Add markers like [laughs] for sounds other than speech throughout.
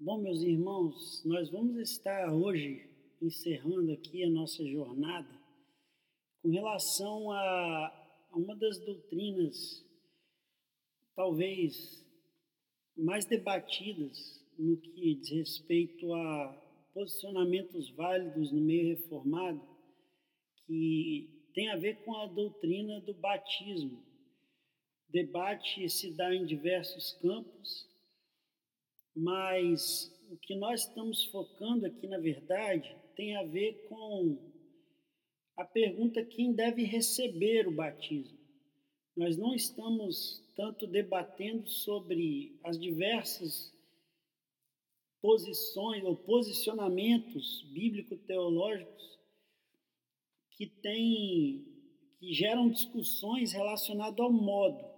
Bom, meus irmãos, nós vamos estar hoje encerrando aqui a nossa jornada com relação a uma das doutrinas talvez mais debatidas no que diz respeito a posicionamentos válidos no meio reformado, que tem a ver com a doutrina do batismo. Debate se dá em diversos campos, mas o que nós estamos focando aqui, na verdade, tem a ver com a pergunta quem deve receber o batismo. Nós não estamos tanto debatendo sobre as diversas posições ou posicionamentos bíblico-teológicos que têm que geram discussões relacionadas ao modo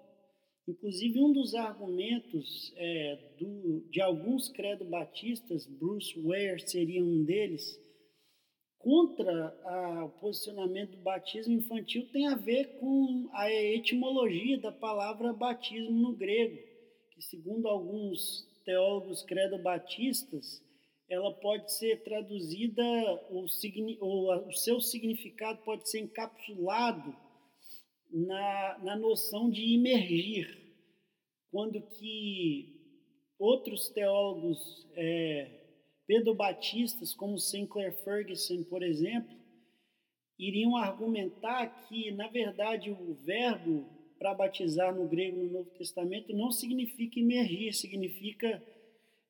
Inclusive, um dos argumentos é, do, de alguns credo batistas, Bruce Ware seria um deles, contra a, o posicionamento do batismo infantil tem a ver com a etimologia da palavra batismo no grego, que, segundo alguns teólogos credo-batistas, ela pode ser traduzida, o, o, o seu significado pode ser encapsulado na, na noção de imergir quando que outros teólogos é, pedobatistas, como Sinclair Ferguson, por exemplo, iriam argumentar que, na verdade, o verbo para batizar no grego no Novo Testamento não significa emergir, significa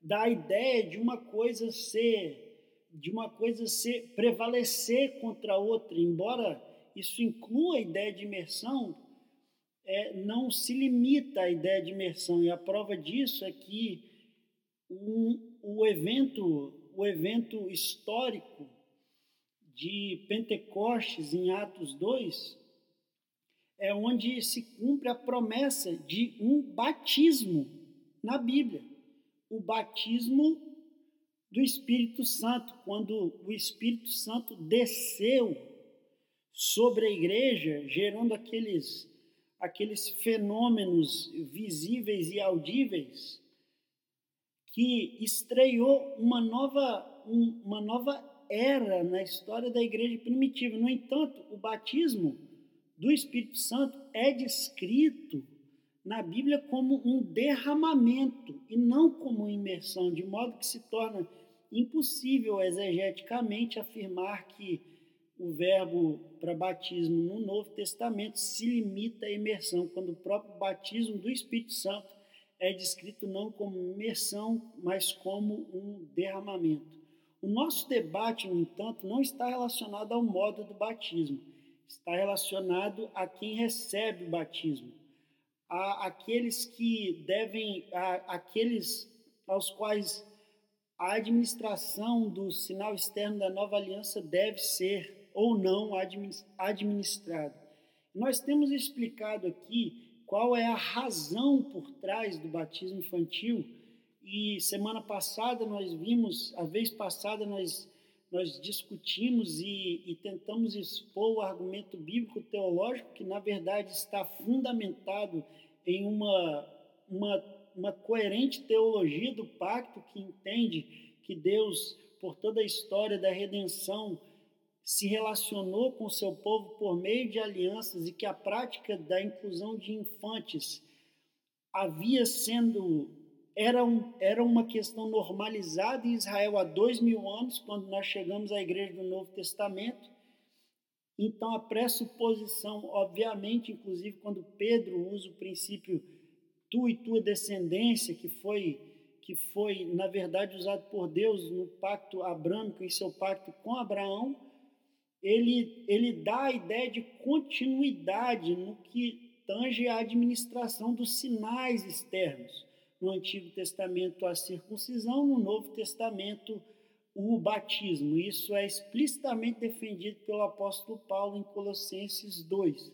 dar a ideia de uma coisa ser de uma coisa ser prevalecer contra outra, embora isso inclua a ideia de imersão, é, não se limita à ideia de imersão, e a prova disso é que um, o, evento, o evento histórico de Pentecostes, em Atos 2, é onde se cumpre a promessa de um batismo na Bíblia. O batismo do Espírito Santo, quando o Espírito Santo desceu sobre a igreja, gerando aqueles aqueles fenômenos visíveis e audíveis que estreou uma nova, uma nova era na história da igreja primitiva. No entanto, o batismo do Espírito Santo é descrito na Bíblia como um derramamento e não como imersão, de modo que se torna impossível exegeticamente afirmar que o verbo para batismo no Novo Testamento se limita à imersão, quando o próprio batismo do Espírito Santo é descrito não como imersão, mas como um derramamento. O nosso debate, no entanto, não está relacionado ao modo do batismo, está relacionado a quem recebe o batismo, a aqueles que devem, a, aqueles aos quais a administração do sinal externo da nova aliança deve ser ou não administrado. Nós temos explicado aqui qual é a razão por trás do batismo infantil e semana passada nós vimos, a vez passada nós nós discutimos e, e tentamos expor o argumento bíblico teológico que na verdade está fundamentado em uma, uma, uma coerente teologia do pacto que entende que Deus, por toda a história da redenção, se relacionou com seu povo por meio de alianças e que a prática da inclusão de infantes havia sendo era, um, era uma questão normalizada em Israel há dois mil anos, quando nós chegamos à igreja do Novo Testamento. Então, a pressuposição, obviamente, inclusive quando Pedro usa o princípio tu e tua descendência, que foi, que foi na verdade, usado por Deus no pacto abrâmico, em seu pacto com Abraão, ele, ele dá a ideia de continuidade no que tange a administração dos sinais externos. No Antigo Testamento, a circuncisão, no Novo Testamento, o batismo. Isso é explicitamente defendido pelo apóstolo Paulo em Colossenses 2.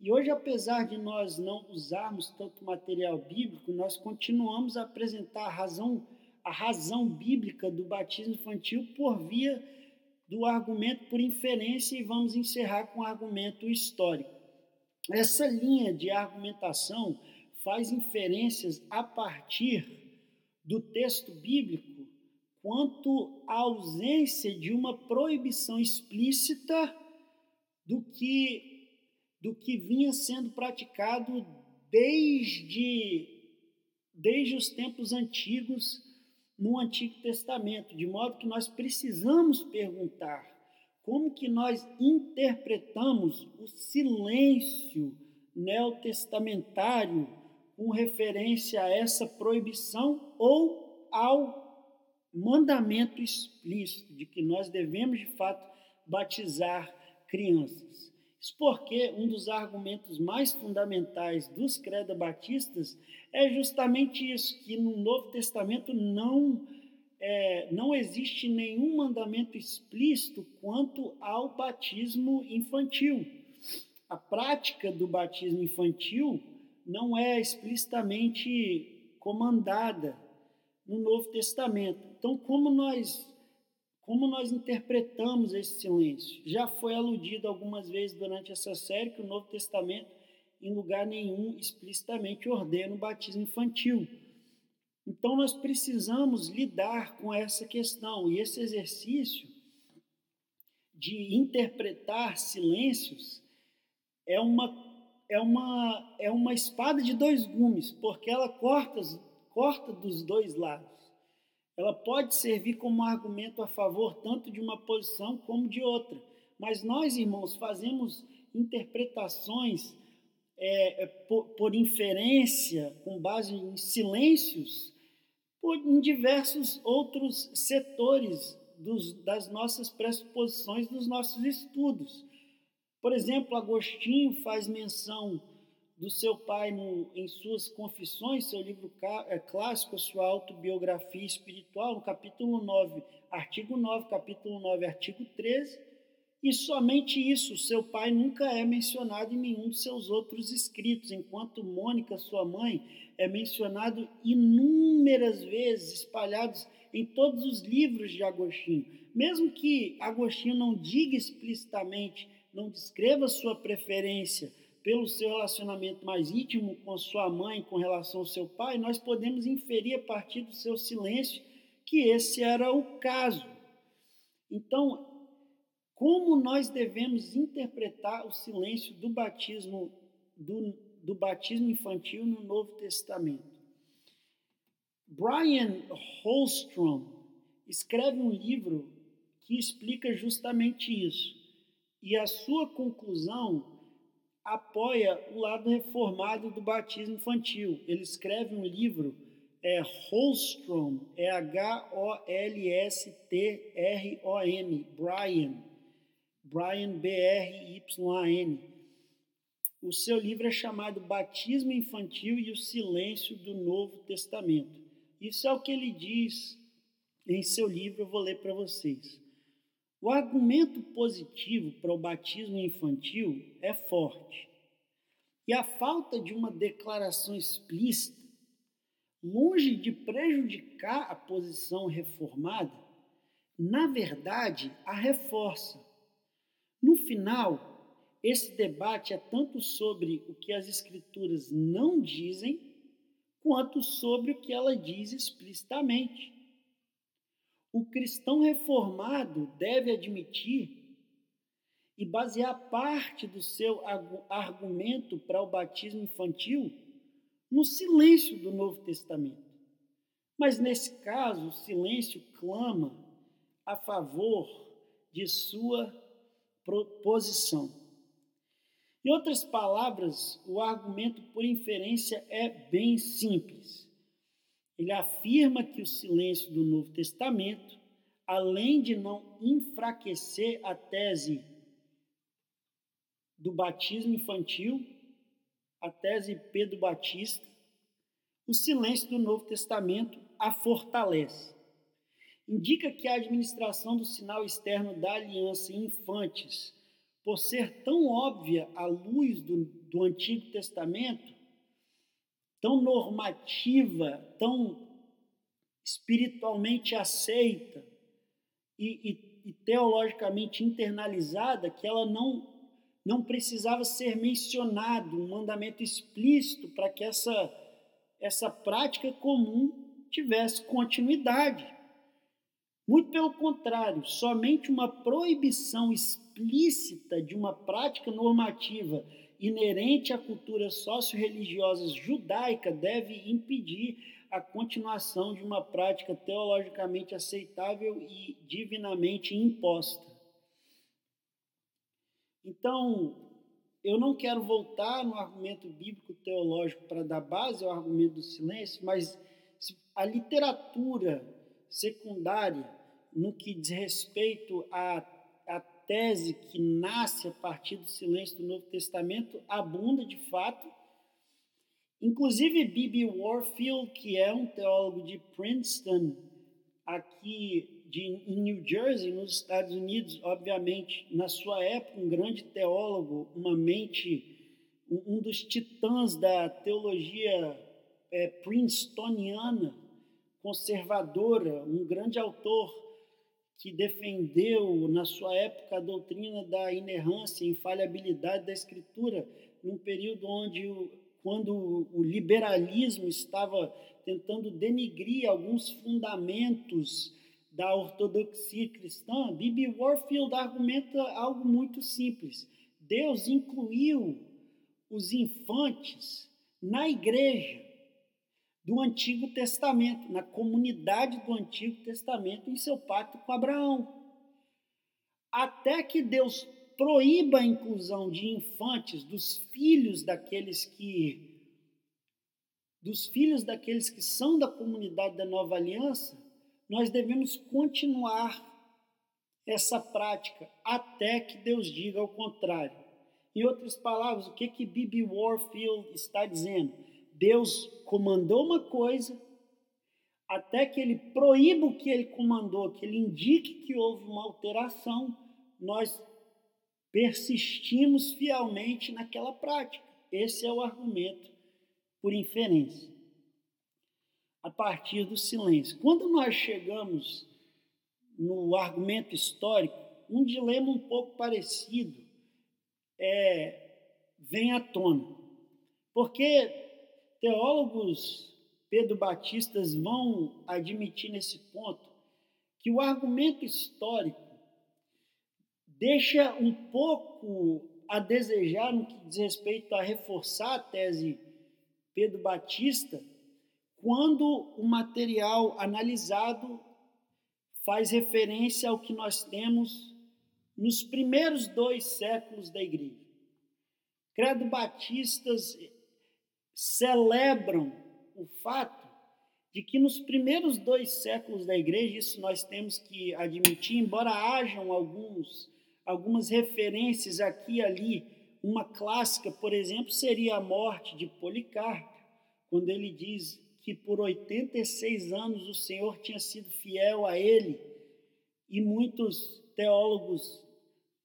E hoje, apesar de nós não usarmos tanto material bíblico, nós continuamos a apresentar a razão, a razão bíblica do batismo infantil por via do argumento por inferência e vamos encerrar com o argumento histórico. Essa linha de argumentação faz inferências a partir do texto bíblico quanto à ausência de uma proibição explícita do que do que vinha sendo praticado desde desde os tempos antigos no Antigo Testamento, de modo que nós precisamos perguntar como que nós interpretamos o silêncio neotestamentário com referência a essa proibição ou ao mandamento explícito de que nós devemos de fato batizar crianças. Isso porque um dos argumentos mais fundamentais dos credo-batistas é justamente isso, que no Novo Testamento não, é, não existe nenhum mandamento explícito quanto ao batismo infantil. A prática do batismo infantil não é explicitamente comandada no Novo Testamento. Então, como nós como nós interpretamos esse silêncio? Já foi aludido algumas vezes durante essa série que o Novo Testamento, em lugar nenhum, explicitamente ordena o batismo infantil. Então, nós precisamos lidar com essa questão e esse exercício de interpretar silêncios é uma, é uma, é uma espada de dois gumes, porque ela corta, corta dos dois lados ela pode servir como argumento a favor tanto de uma posição como de outra. Mas nós, irmãos, fazemos interpretações é, é por, por, inferência, com base em silêncios, por, em diversos outros setores dos, das nossas pressuposições, dos nossos estudos. Por exemplo, Agostinho faz menção do seu pai no, em suas confissões, seu livro é, clássico, sua autobiografia espiritual, no capítulo 9, artigo 9, capítulo 9, artigo 13, e somente isso, seu pai nunca é mencionado em nenhum de seus outros escritos, enquanto Mônica, sua mãe, é mencionado inúmeras vezes, espalhados em todos os livros de Agostinho. Mesmo que Agostinho não diga explicitamente, não descreva sua preferência pelo seu relacionamento mais íntimo com sua mãe, com relação ao seu pai, nós podemos inferir a partir do seu silêncio que esse era o caso. Então, como nós devemos interpretar o silêncio do batismo do, do batismo infantil no Novo Testamento? Brian Holstrom escreve um livro que explica justamente isso. E a sua conclusão apoia o lado reformado do batismo infantil. Ele escreve um livro, é Holstrom, é H-O-L-S-T-R-O-M, Brian, Brian B-R-Y-A-N. O seu livro é chamado Batismo Infantil e o Silêncio do Novo Testamento. Isso é o que ele diz em seu livro, eu vou ler para vocês. O argumento positivo para o batismo infantil é forte. E a falta de uma declaração explícita, longe de prejudicar a posição reformada, na verdade a reforça. No final, esse debate é tanto sobre o que as Escrituras não dizem, quanto sobre o que ela diz explicitamente. O cristão reformado deve admitir e basear parte do seu argumento para o batismo infantil no silêncio do Novo Testamento. Mas nesse caso, o silêncio clama a favor de sua posição. Em outras palavras, o argumento por inferência é bem simples. Ele afirma que o silêncio do Novo Testamento, além de não enfraquecer a tese do batismo infantil, a tese Pedro Batista, o silêncio do Novo Testamento a fortalece. Indica que a administração do sinal externo da aliança em infantes, por ser tão óbvia à luz do, do Antigo Testamento, tão normativa, tão espiritualmente aceita e, e, e teologicamente internalizada que ela não não precisava ser mencionado um mandamento explícito para que essa essa prática comum tivesse continuidade. Muito pelo contrário, somente uma proibição explícita de uma prática normativa inerente à cultura socio-religiosa judaica deve impedir a continuação de uma prática teologicamente aceitável e divinamente imposta. Então, eu não quero voltar no argumento bíblico teológico para dar base ao argumento do silêncio, mas a literatura secundária, no que diz respeito à, à tese que nasce a partir do silêncio do Novo Testamento, abunda de fato. Inclusive, Bibi Warfield, que é um teólogo de Princeton, aqui de, em New Jersey, nos Estados Unidos, obviamente, na sua época, um grande teólogo, uma mente, um dos titãs da teologia é, princetoniana, conservadora, um grande autor que defendeu na sua época a doutrina da inerrância e infalibilidade da escritura, num período onde quando o liberalismo estava tentando denigrir alguns fundamentos da ortodoxia cristã, Bibi Warfield argumenta algo muito simples. Deus incluiu os infantes na igreja do Antigo Testamento, na comunidade do Antigo Testamento, em seu pacto com Abraão. Até que Deus proíba a inclusão de infantes, dos filhos daqueles que dos filhos daqueles que são da comunidade da Nova Aliança, nós devemos continuar essa prática até que Deus diga o contrário. Em outras palavras, o que que Bibi Warfield está dizendo? Deus comandou uma coisa, até que ele proíba o que ele comandou, que ele indique que houve uma alteração, nós persistimos fielmente naquela prática. Esse é o argumento por inferência. A partir do silêncio. Quando nós chegamos no argumento histórico, um dilema um pouco parecido é, vem à tona. Porque Teólogos Pedro Batistas vão admitir nesse ponto que o argumento histórico deixa um pouco a desejar no que diz respeito a reforçar a tese Pedro Batista, quando o material analisado faz referência ao que nós temos nos primeiros dois séculos da igreja. Credo Batistas celebram o fato de que nos primeiros dois séculos da igreja, isso nós temos que admitir, embora hajam alguns, algumas referências aqui e ali, uma clássica, por exemplo, seria a morte de Policarpo, quando ele diz que por 86 anos o Senhor tinha sido fiel a ele, e muitos teólogos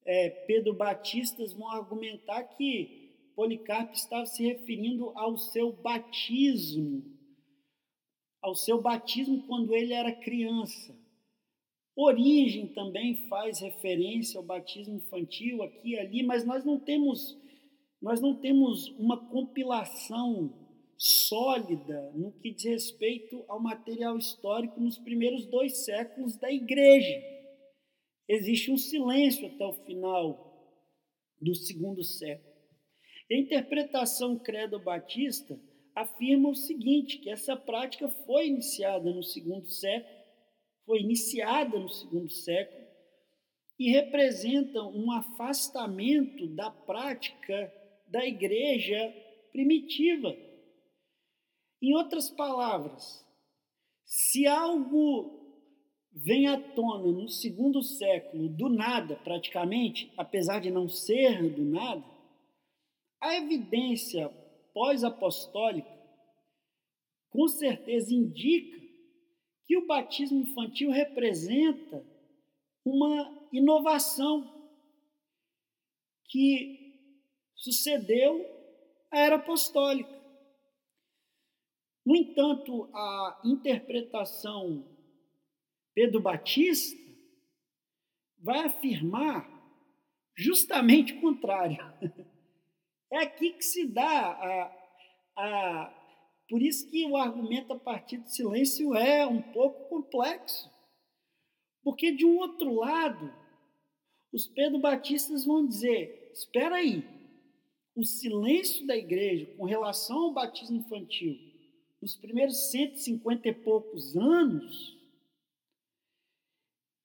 é, Pedro Batistas vão argumentar que Policarpo estava se referindo ao seu batismo, ao seu batismo quando ele era criança. Origem também faz referência ao batismo infantil aqui e ali, mas nós não temos nós não temos uma compilação sólida no que diz respeito ao material histórico nos primeiros dois séculos da igreja. Existe um silêncio até o final do segundo século. A interpretação credo batista afirma o seguinte, que essa prática foi iniciada no segundo século, foi iniciada no segundo século e representa um afastamento da prática da igreja primitiva. Em outras palavras, se algo vem à tona no segundo século do nada, praticamente, apesar de não ser do nada, a evidência pós-apostólica com certeza indica que o batismo infantil representa uma inovação que sucedeu à era apostólica. No entanto, a interpretação Pedro Batista vai afirmar justamente o contrário. [laughs] É aqui que se dá a, a. Por isso que o argumento a partir do silêncio é um pouco complexo. Porque de um outro lado, os Pedro Batistas vão dizer: espera aí, o silêncio da igreja com relação ao batismo infantil nos primeiros 150 e poucos anos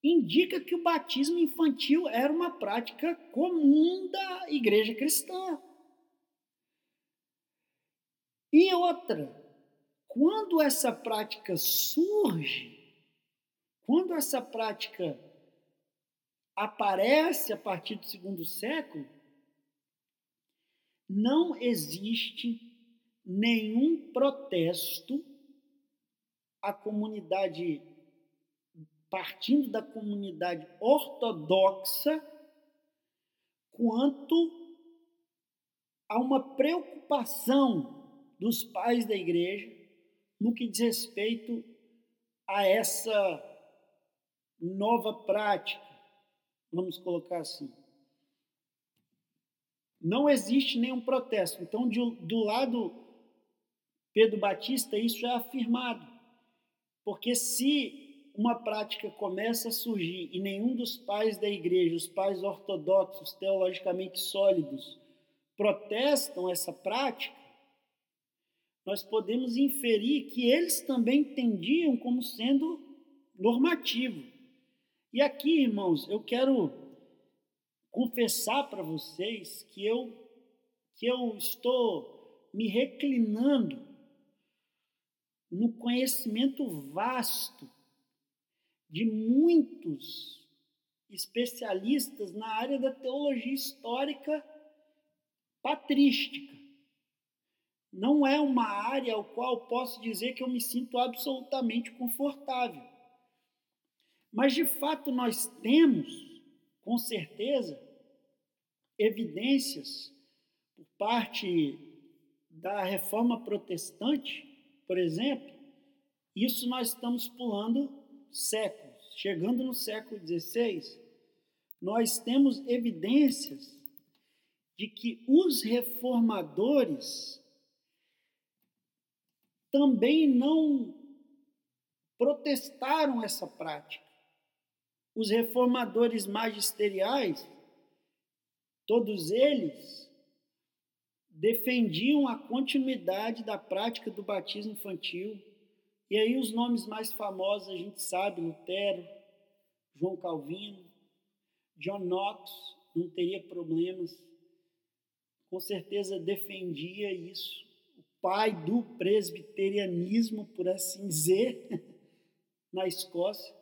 indica que o batismo infantil era uma prática comum da igreja cristã. E outra, quando essa prática surge, quando essa prática aparece a partir do segundo século, não existe nenhum protesto à comunidade, partindo da comunidade ortodoxa, quanto a uma preocupação dos pais da igreja no que diz respeito a essa nova prática, vamos colocar assim. Não existe nenhum protesto. Então, de, do lado Pedro Batista, isso é afirmado. Porque se uma prática começa a surgir e nenhum dos pais da igreja, os pais ortodoxos, teologicamente sólidos, protestam essa prática, nós podemos inferir que eles também entendiam como sendo normativo. E aqui, irmãos, eu quero confessar para vocês que eu que eu estou me reclinando no conhecimento vasto de muitos especialistas na área da teologia histórica patrística. Não é uma área ao qual posso dizer que eu me sinto absolutamente confortável. Mas de fato nós temos, com certeza, evidências por parte da reforma protestante, por exemplo, isso nós estamos pulando séculos. Chegando no século XVI, nós temos evidências de que os reformadores também não protestaram essa prática. Os reformadores magisteriais Todos eles defendiam a continuidade da prática do batismo infantil. E aí os nomes mais famosos a gente sabe, Lutero, João Calvino, John Knox, não teria problemas. Com certeza defendia isso. Pai do presbiterianismo, por assim dizer, [laughs] na Escócia.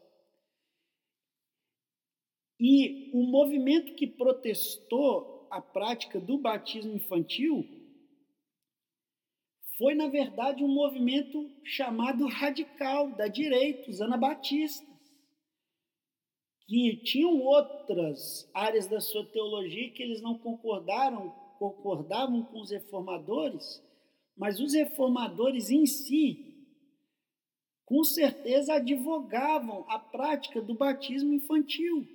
E o movimento que protestou a prática do batismo infantil foi, na verdade, um movimento chamado radical, da direita, os anabatistas, que tinham outras áreas da sua teologia que eles não concordaram, concordavam com os reformadores, mas os reformadores em si, com certeza, advogavam a prática do batismo infantil.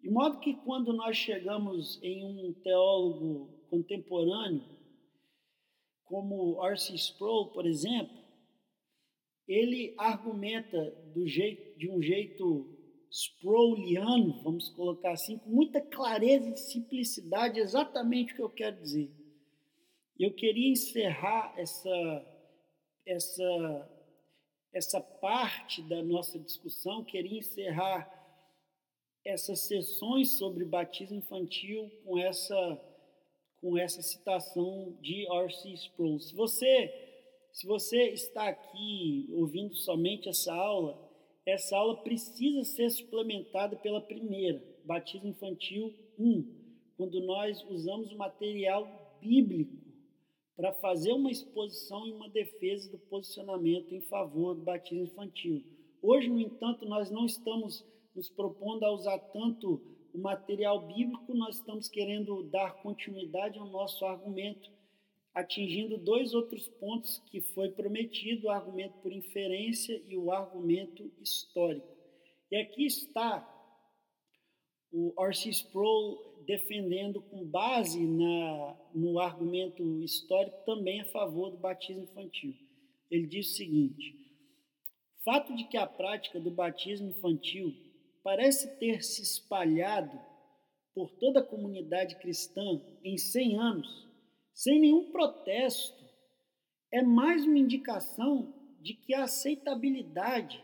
De modo que quando nós chegamos em um teólogo contemporâneo, como R.C. Sproul, por exemplo, ele argumenta jeito, de um jeito Sprouliano, vamos colocar assim, com muita clareza e simplicidade, exatamente o que eu quero dizer. Eu queria encerrar essa, essa, essa parte da nossa discussão, queria encerrar essas sessões sobre batismo infantil com essa com essa citação de R.C. Sproul. Se você se você está aqui ouvindo somente essa aula, essa aula precisa ser suplementada pela primeira, batismo infantil 1, quando nós usamos o material bíblico para fazer uma exposição e uma defesa do posicionamento em favor do batismo infantil. Hoje, no entanto, nós não estamos nos propondo a usar tanto o material bíblico, nós estamos querendo dar continuidade ao nosso argumento, atingindo dois outros pontos que foi prometido, o argumento por inferência e o argumento histórico. E aqui está o R.C. Sproul defendendo com base na, no argumento histórico também a favor do batismo infantil. Ele diz o seguinte: fato de que a prática do batismo infantil parece ter se espalhado por toda a comunidade cristã em 100 anos, sem nenhum protesto, é mais uma indicação de que a aceitabilidade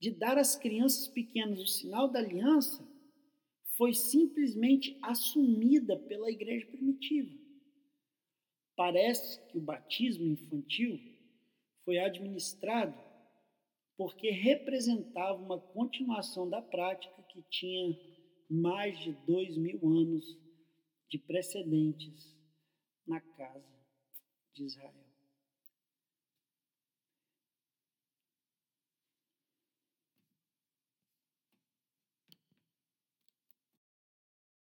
de dar às crianças pequenas o sinal da aliança foi simplesmente assumida pela igreja primitiva. Parece que o batismo infantil foi administrado porque representava uma continuação da prática que tinha mais de dois mil anos de precedentes na casa de Israel.